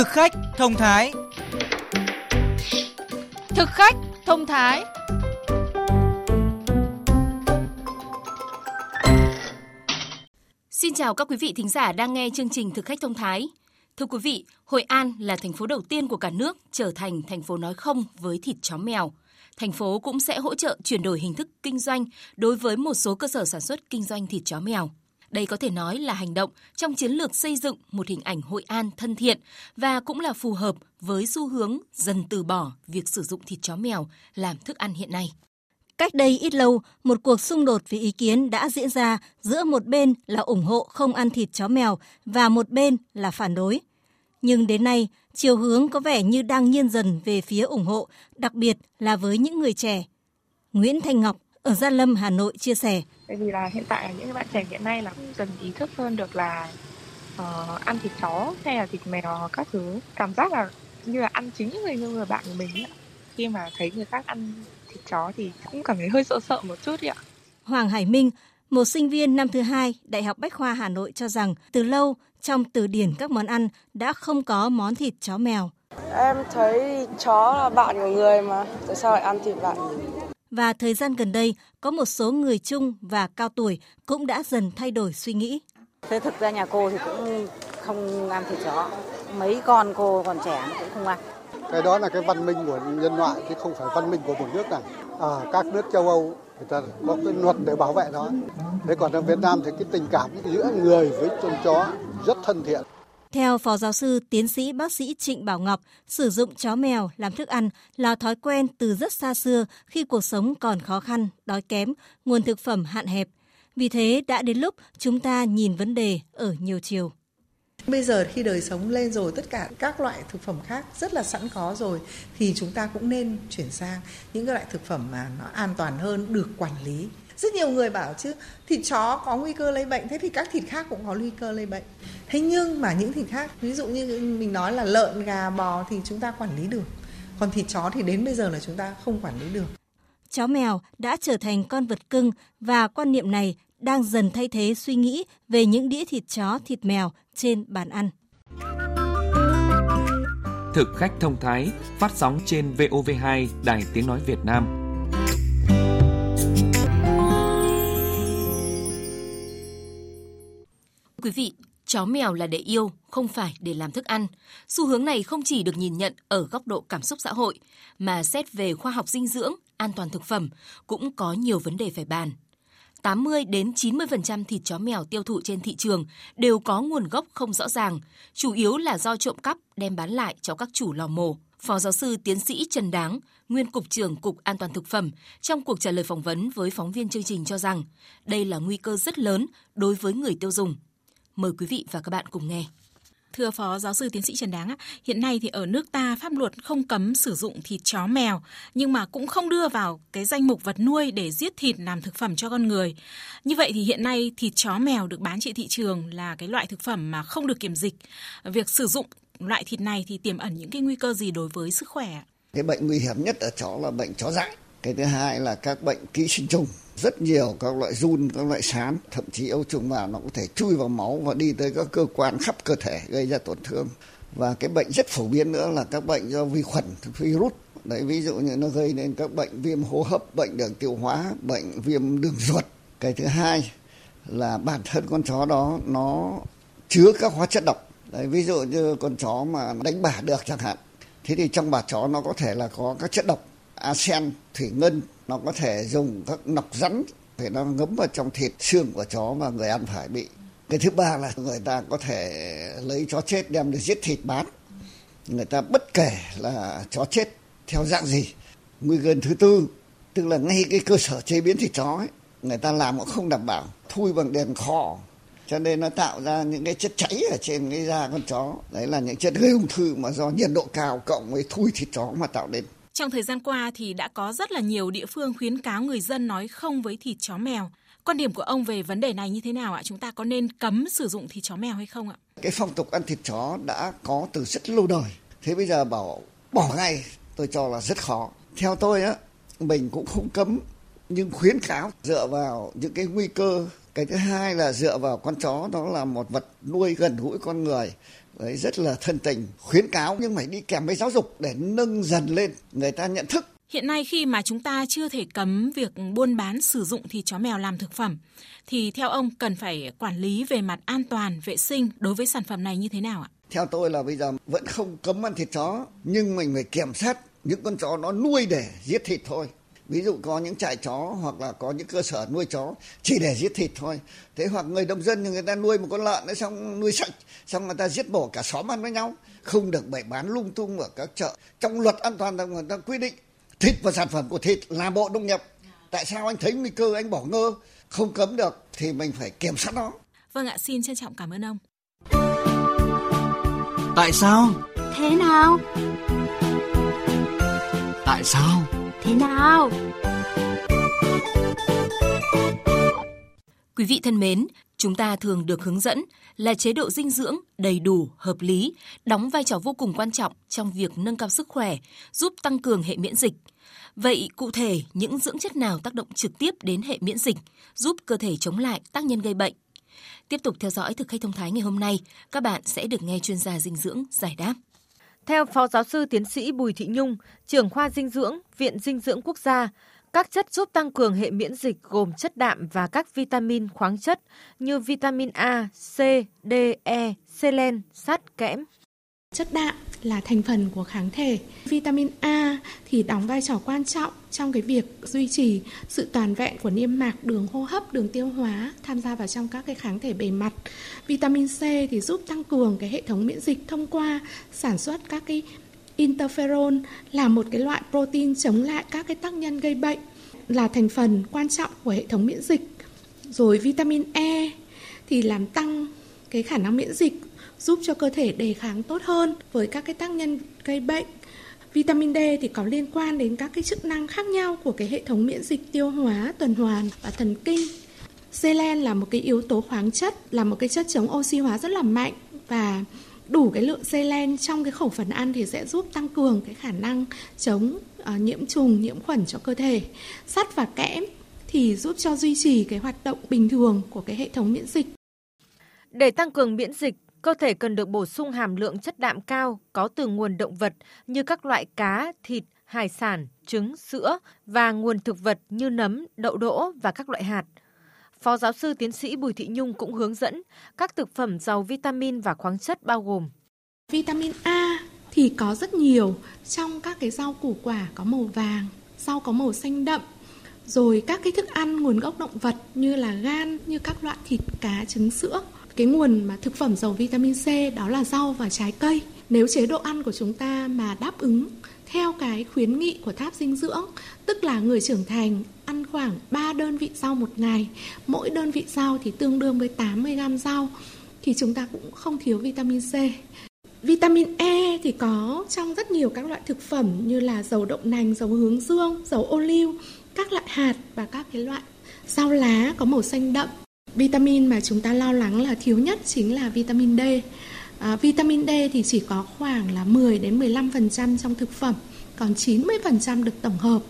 Thực khách thông thái Thực khách thông thái Xin chào các quý vị thính giả đang nghe chương trình Thực khách thông thái. Thưa quý vị, Hội An là thành phố đầu tiên của cả nước trở thành thành phố nói không với thịt chó mèo. Thành phố cũng sẽ hỗ trợ chuyển đổi hình thức kinh doanh đối với một số cơ sở sản xuất kinh doanh thịt chó mèo. Đây có thể nói là hành động trong chiến lược xây dựng một hình ảnh Hội An thân thiện và cũng là phù hợp với xu hướng dần từ bỏ việc sử dụng thịt chó mèo làm thức ăn hiện nay. Cách đây ít lâu, một cuộc xung đột về ý kiến đã diễn ra giữa một bên là ủng hộ không ăn thịt chó mèo và một bên là phản đối. Nhưng đến nay, chiều hướng có vẻ như đang nghiêng dần về phía ủng hộ, đặc biệt là với những người trẻ. Nguyễn Thanh Ngọc ở Gia Lâm, Hà Nội chia sẻ. Bởi vì là hiện tại những bạn trẻ hiện nay là dần ý thức hơn được là uh, ăn thịt chó hay là thịt mèo các thứ. Cảm giác là như là ăn chính người như người bạn của mình ấy. Khi mà thấy người khác ăn thịt chó thì cũng cảm thấy hơi sợ sợ một chút ạ. Hoàng Hải Minh, một sinh viên năm thứ hai Đại học Bách khoa Hà Nội cho rằng từ lâu trong từ điển các món ăn đã không có món thịt chó mèo. Em thấy chó là bạn của người mà, tại sao lại ăn thịt bạn? Và thời gian gần đây, có một số người trung và cao tuổi cũng đã dần thay đổi suy nghĩ. Thế thực ra nhà cô thì cũng không ăn thịt chó. Mấy con cô còn trẻ cũng không ăn. Cái đó là cái văn minh của nhân loại chứ không phải văn minh của một nước nào. À, các nước châu Âu người ta có cái luật để bảo vệ nó. Thế còn ở Việt Nam thì cái tình cảm giữa người với con chó rất thân thiện. Theo Phó Giáo sư Tiến sĩ Bác sĩ Trịnh Bảo Ngọc, sử dụng chó mèo làm thức ăn là thói quen từ rất xa xưa khi cuộc sống còn khó khăn, đói kém, nguồn thực phẩm hạn hẹp. Vì thế đã đến lúc chúng ta nhìn vấn đề ở nhiều chiều. Bây giờ khi đời sống lên rồi tất cả các loại thực phẩm khác rất là sẵn có rồi thì chúng ta cũng nên chuyển sang những cái loại thực phẩm mà nó an toàn hơn, được quản lý. Rất nhiều người bảo chứ thịt chó có nguy cơ lây bệnh thế thì các thịt khác cũng có nguy cơ lây bệnh. Thế nhưng mà những thịt khác ví dụ như mình nói là lợn, gà, bò thì chúng ta quản lý được. Còn thịt chó thì đến bây giờ là chúng ta không quản lý được. Chó mèo đã trở thành con vật cưng và quan niệm này đang dần thay thế suy nghĩ về những đĩa thịt chó, thịt mèo trên bàn ăn. Thực khách thông thái phát sóng trên VOV2 Đài Tiếng Nói Việt Nam. Quý vị, chó mèo là để yêu, không phải để làm thức ăn. Xu hướng này không chỉ được nhìn nhận ở góc độ cảm xúc xã hội, mà xét về khoa học dinh dưỡng, an toàn thực phẩm cũng có nhiều vấn đề phải bàn. 80 đến 90% thịt chó mèo tiêu thụ trên thị trường đều có nguồn gốc không rõ ràng, chủ yếu là do trộm cắp đem bán lại cho các chủ lò mổ. Phó giáo sư tiến sĩ Trần Đáng, nguyên cục trưởng Cục An toàn thực phẩm, trong cuộc trả lời phỏng vấn với phóng viên chương trình cho rằng đây là nguy cơ rất lớn đối với người tiêu dùng. Mời quý vị và các bạn cùng nghe. Thưa Phó Giáo sư Tiến sĩ Trần Đáng, hiện nay thì ở nước ta pháp luật không cấm sử dụng thịt chó mèo, nhưng mà cũng không đưa vào cái danh mục vật nuôi để giết thịt làm thực phẩm cho con người. Như vậy thì hiện nay thịt chó mèo được bán trên thị trường là cái loại thực phẩm mà không được kiểm dịch. Việc sử dụng loại thịt này thì tiềm ẩn những cái nguy cơ gì đối với sức khỏe? Cái bệnh nguy hiểm nhất ở chó là bệnh chó dại. Cái thứ hai là các bệnh ký sinh trùng rất nhiều các loại run, các loại sán, thậm chí ấu trùng vào nó có thể chui vào máu và đi tới các cơ quan khắp cơ thể gây ra tổn thương. Và cái bệnh rất phổ biến nữa là các bệnh do vi khuẩn, virus. Đấy, ví dụ như nó gây nên các bệnh viêm hô hấp, bệnh đường tiêu hóa, bệnh viêm đường ruột. Cái thứ hai là bản thân con chó đó nó chứa các hóa chất độc. Đấy, ví dụ như con chó mà đánh bả được chẳng hạn. Thế thì trong bả chó nó có thể là có các chất độc arsen, thủy ngân, nó có thể dùng các nọc rắn để nó ngấm vào trong thịt xương của chó mà người ăn phải bị. Cái thứ ba là người ta có thể lấy chó chết đem đi giết thịt bán. Người ta bất kể là chó chết theo dạng gì. Nguy cơ thứ tư tức là ngay cái cơ sở chế biến thịt chó ấy, người ta làm cũng không đảm bảo thui bằng đèn kho. Cho nên nó tạo ra những cái chất cháy ở trên cái da con chó. Đấy là những chất gây ung thư mà do nhiệt độ cao cộng với thui thịt chó mà tạo nên trong thời gian qua thì đã có rất là nhiều địa phương khuyến cáo người dân nói không với thịt chó mèo. Quan điểm của ông về vấn đề này như thế nào ạ? Chúng ta có nên cấm sử dụng thịt chó mèo hay không ạ? Cái phong tục ăn thịt chó đã có từ rất lâu đời. Thế bây giờ bảo bỏ ngay tôi cho là rất khó. Theo tôi á, mình cũng không cấm nhưng khuyến cáo dựa vào những cái nguy cơ. Cái thứ hai là dựa vào con chó đó là một vật nuôi gần gũi con người đấy rất là thân tình khuyến cáo nhưng phải đi kèm với giáo dục để nâng dần lên người ta nhận thức Hiện nay khi mà chúng ta chưa thể cấm việc buôn bán sử dụng thịt chó mèo làm thực phẩm thì theo ông cần phải quản lý về mặt an toàn, vệ sinh đối với sản phẩm này như thế nào ạ? Theo tôi là bây giờ vẫn không cấm ăn thịt chó nhưng mình phải kiểm soát những con chó nó nuôi để giết thịt thôi. Ví dụ có những trại chó hoặc là có những cơ sở nuôi chó chỉ để giết thịt thôi. Thế hoặc người nông dân người ta nuôi một con lợn nó xong nuôi sạch xong người ta giết bổ cả xóm ăn với nhau không được bày bán lung tung ở các chợ. Trong luật an toàn người ta quy định thịt và sản phẩm của thịt là bộ nông nghiệp. Tại sao anh thấy nguy cơ anh bỏ ngơ không cấm được thì mình phải kiểm soát nó. Vâng ạ, xin trân trọng cảm ơn ông. Tại sao? Thế nào? Tại sao? Thế nào? Quý vị thân mến, chúng ta thường được hướng dẫn là chế độ dinh dưỡng đầy đủ, hợp lý, đóng vai trò vô cùng quan trọng trong việc nâng cao sức khỏe, giúp tăng cường hệ miễn dịch. Vậy cụ thể những dưỡng chất nào tác động trực tiếp đến hệ miễn dịch, giúp cơ thể chống lại tác nhân gây bệnh? Tiếp tục theo dõi thực khách thông thái ngày hôm nay, các bạn sẽ được nghe chuyên gia dinh dưỡng giải đáp. Theo Phó Giáo sư Tiến sĩ Bùi Thị Nhung, trưởng khoa dinh dưỡng, Viện Dinh dưỡng Quốc gia, các chất giúp tăng cường hệ miễn dịch gồm chất đạm và các vitamin khoáng chất như vitamin A, C, D, E, selen, sắt, kẽm. Chất đạm là thành phần của kháng thể. Vitamin A thì đóng vai trò quan trọng trong cái việc duy trì sự toàn vẹn của niêm mạc, đường hô hấp, đường tiêu hóa tham gia vào trong các cái kháng thể bề mặt. Vitamin C thì giúp tăng cường cái hệ thống miễn dịch thông qua sản xuất các cái interferon là một cái loại protein chống lại các cái tác nhân gây bệnh là thành phần quan trọng của hệ thống miễn dịch. Rồi vitamin E thì làm tăng cái khả năng miễn dịch giúp cho cơ thể đề kháng tốt hơn với các cái tác nhân gây bệnh. Vitamin D thì có liên quan đến các cái chức năng khác nhau của cái hệ thống miễn dịch tiêu hóa, tuần hoàn và thần kinh. Selen là một cái yếu tố khoáng chất, là một cái chất chống oxy hóa rất là mạnh và đủ cái lượng selen trong cái khẩu phần ăn thì sẽ giúp tăng cường cái khả năng chống uh, nhiễm trùng, nhiễm khuẩn cho cơ thể. Sắt và kẽm thì giúp cho duy trì cái hoạt động bình thường của cái hệ thống miễn dịch. Để tăng cường miễn dịch, cơ thể cần được bổ sung hàm lượng chất đạm cao có từ nguồn động vật như các loại cá, thịt, hải sản, trứng, sữa và nguồn thực vật như nấm, đậu đỗ và các loại hạt. Phó giáo sư tiến sĩ Bùi Thị Nhung cũng hướng dẫn các thực phẩm giàu vitamin và khoáng chất bao gồm Vitamin A thì có rất nhiều trong các cái rau củ quả có màu vàng, rau có màu xanh đậm, rồi các cái thức ăn nguồn gốc động vật như là gan, như các loại thịt, cá, trứng, sữa. Cái nguồn mà thực phẩm giàu vitamin C đó là rau và trái cây. Nếu chế độ ăn của chúng ta mà đáp ứng theo cái khuyến nghị của tháp dinh dưỡng, tức là người trưởng thành ăn khoảng 3 đơn vị rau một ngày, mỗi đơn vị rau thì tương đương với 80 gram rau thì chúng ta cũng không thiếu vitamin C. Vitamin E thì có trong rất nhiều các loại thực phẩm như là dầu đậu nành, dầu hướng dương, dầu ô liu, các loại hạt và các cái loại rau lá có màu xanh đậm. Vitamin mà chúng ta lo lắng là thiếu nhất chính là vitamin D. À, vitamin D thì chỉ có khoảng là 10 đến 15% trong thực phẩm, còn 90% được tổng hợp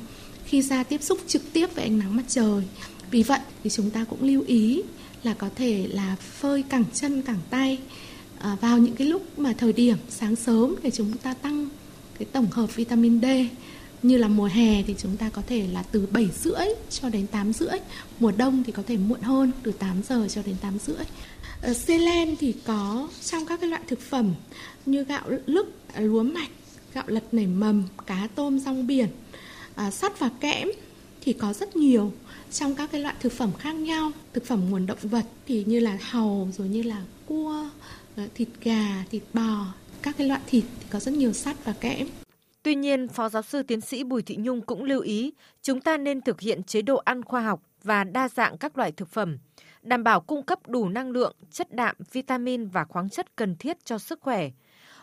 khi da tiếp xúc trực tiếp với ánh nắng mặt trời. Vì vậy thì chúng ta cũng lưu ý là có thể là phơi cẳng chân cẳng tay à, vào những cái lúc mà thời điểm sáng sớm để chúng ta tăng cái tổng hợp vitamin D như là mùa hè thì chúng ta có thể là từ 7 rưỡi cho đến 8 rưỡi. Mùa đông thì có thể muộn hơn từ 8 giờ cho đến 8 rưỡi. Ờ, Selen thì có trong các cái loại thực phẩm như gạo lứt à, lúa mạch gạo lật nảy mầm cá tôm rong biển à, sắt và kẽm thì có rất nhiều trong các cái loại thực phẩm khác nhau. Thực phẩm nguồn động vật thì như là hàu rồi như là cua ờ, thịt gà thịt bò các cái loại thịt thì có rất nhiều sắt và kẽm. Tuy nhiên, Phó Giáo sư Tiến sĩ Bùi Thị Nhung cũng lưu ý chúng ta nên thực hiện chế độ ăn khoa học và đa dạng các loại thực phẩm, đảm bảo cung cấp đủ năng lượng, chất đạm, vitamin và khoáng chất cần thiết cho sức khỏe.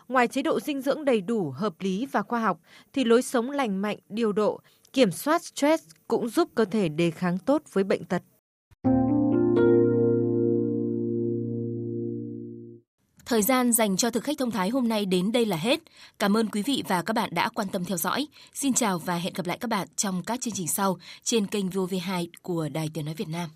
Ngoài chế độ dinh dưỡng đầy đủ, hợp lý và khoa học, thì lối sống lành mạnh, điều độ, kiểm soát stress cũng giúp cơ thể đề kháng tốt với bệnh tật. Thời gian dành cho thực khách thông thái hôm nay đến đây là hết. Cảm ơn quý vị và các bạn đã quan tâm theo dõi. Xin chào và hẹn gặp lại các bạn trong các chương trình sau trên kênh VOV2 của Đài Tiếng Nói Việt Nam.